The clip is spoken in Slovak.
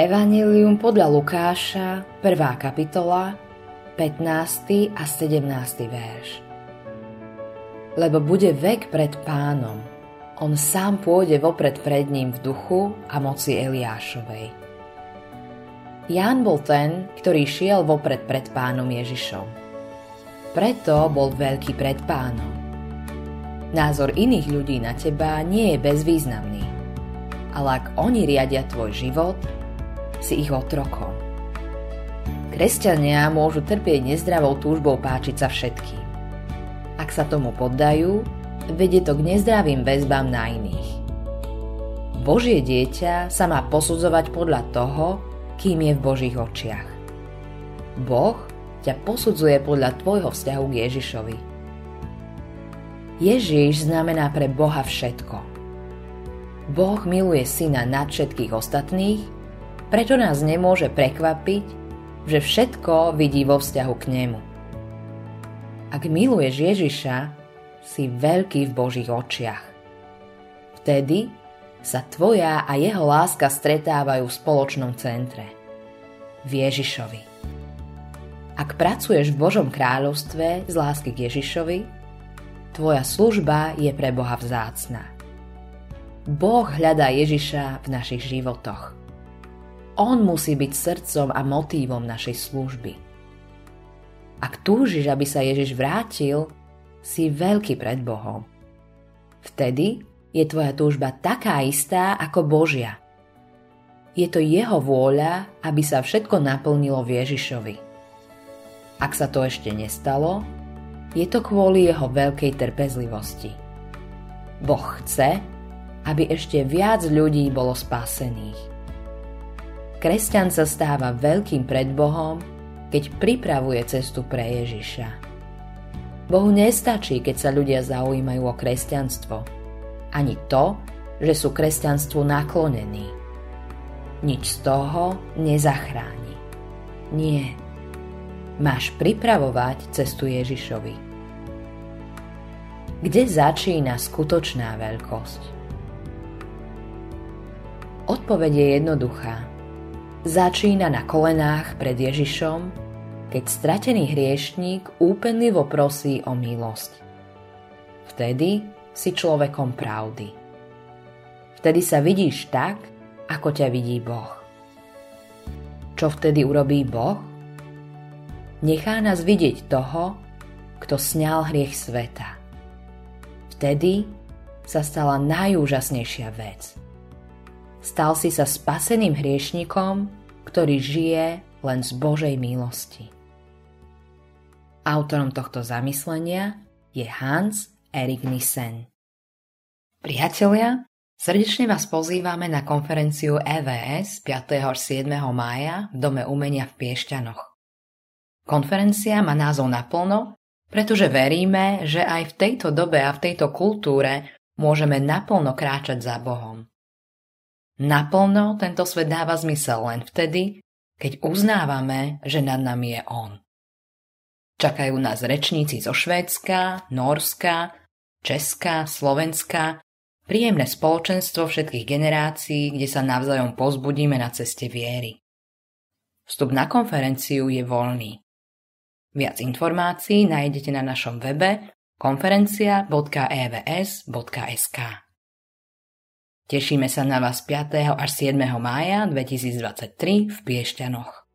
Evangelium podľa Lukáša, 1. kapitola, 15. a 17. verš. Lebo bude vek pred pánom, on sám pôjde vopred pred ním v duchu a moci Eliášovej. Ján bol ten, ktorý šiel vopred pred pánom Ježišom. Preto bol veľký pred pánom. Názor iných ľudí na teba nie je bezvýznamný, ale ak oni riadia tvoj život, si ich otrokom. Kresťania môžu trpieť nezdravou túžbou páčiť sa všetkým. Ak sa tomu poddajú, vedie to k nezdravým väzbám na iných. Božie dieťa sa má posudzovať podľa toho, kým je v Božích očiach. Boh ťa posudzuje podľa tvojho vzťahu k Ježišovi. Ježiš znamená pre Boha všetko. Boh miluje syna nad všetkých ostatných, preto nás nemôže prekvapiť, že všetko vidí vo vzťahu k nemu. Ak miluješ Ježiša, si veľký v Božích očiach. Vtedy sa tvoja a jeho láska stretávajú v spoločnom centre. V Ježišovi. Ak pracuješ v Božom kráľovstve z lásky k Ježišovi, tvoja služba je pre Boha vzácna. Boh hľadá Ježiša v našich životoch. On musí byť srdcom a motívom našej služby. Ak túžiš, aby sa Ježiš vrátil, si veľký pred Bohom. Vtedy je tvoja túžba taká istá ako Božia. Je to jeho vôľa, aby sa všetko naplnilo v Ježišovi. Ak sa to ešte nestalo, je to kvôli jeho veľkej trpezlivosti. Boh chce, aby ešte viac ľudí bolo spásených. Kresťan sa stáva veľkým pred Bohom, keď pripravuje cestu pre Ježiša. Bohu nestačí, keď sa ľudia zaujímajú o kresťanstvo. Ani to, že sú kresťanstvu naklonení. Nič z toho nezachráni. Nie. Máš pripravovať cestu Ježišovi. Kde začína skutočná veľkosť? Odpoveď je jednoduchá. Začína na kolenách pred Ježišom, keď stratený hriešník úpenlivo prosí o milosť. Vtedy si človekom pravdy. Vtedy sa vidíš tak, ako ťa vidí Boh. Čo vtedy urobí Boh? Nechá nás vidieť toho, kto sňal hriech sveta. Vtedy sa stala najúžasnejšia vec – Stal si sa spaseným hriešnikom, ktorý žije len z Božej milosti. Autorom tohto zamyslenia je Hans Erik Nissen. Priatelia, srdečne vás pozývame na konferenciu EVS 5. až 7. mája v Dome umenia v Piešťanoch. Konferencia má názov naplno, pretože veríme, že aj v tejto dobe a v tejto kultúre môžeme naplno kráčať za Bohom. Naplno tento svet dáva zmysel len vtedy, keď uznávame, že nad nami je On. Čakajú nás rečníci zo Švédska, Norska, Česka, Slovenska, príjemné spoločenstvo všetkých generácií, kde sa navzájom pozbudíme na ceste viery. Vstup na konferenciu je voľný. Viac informácií nájdete na našom webe konferencia.evs.sk. Tešíme sa na vás 5. až 7. mája 2023 v Piešťanoch.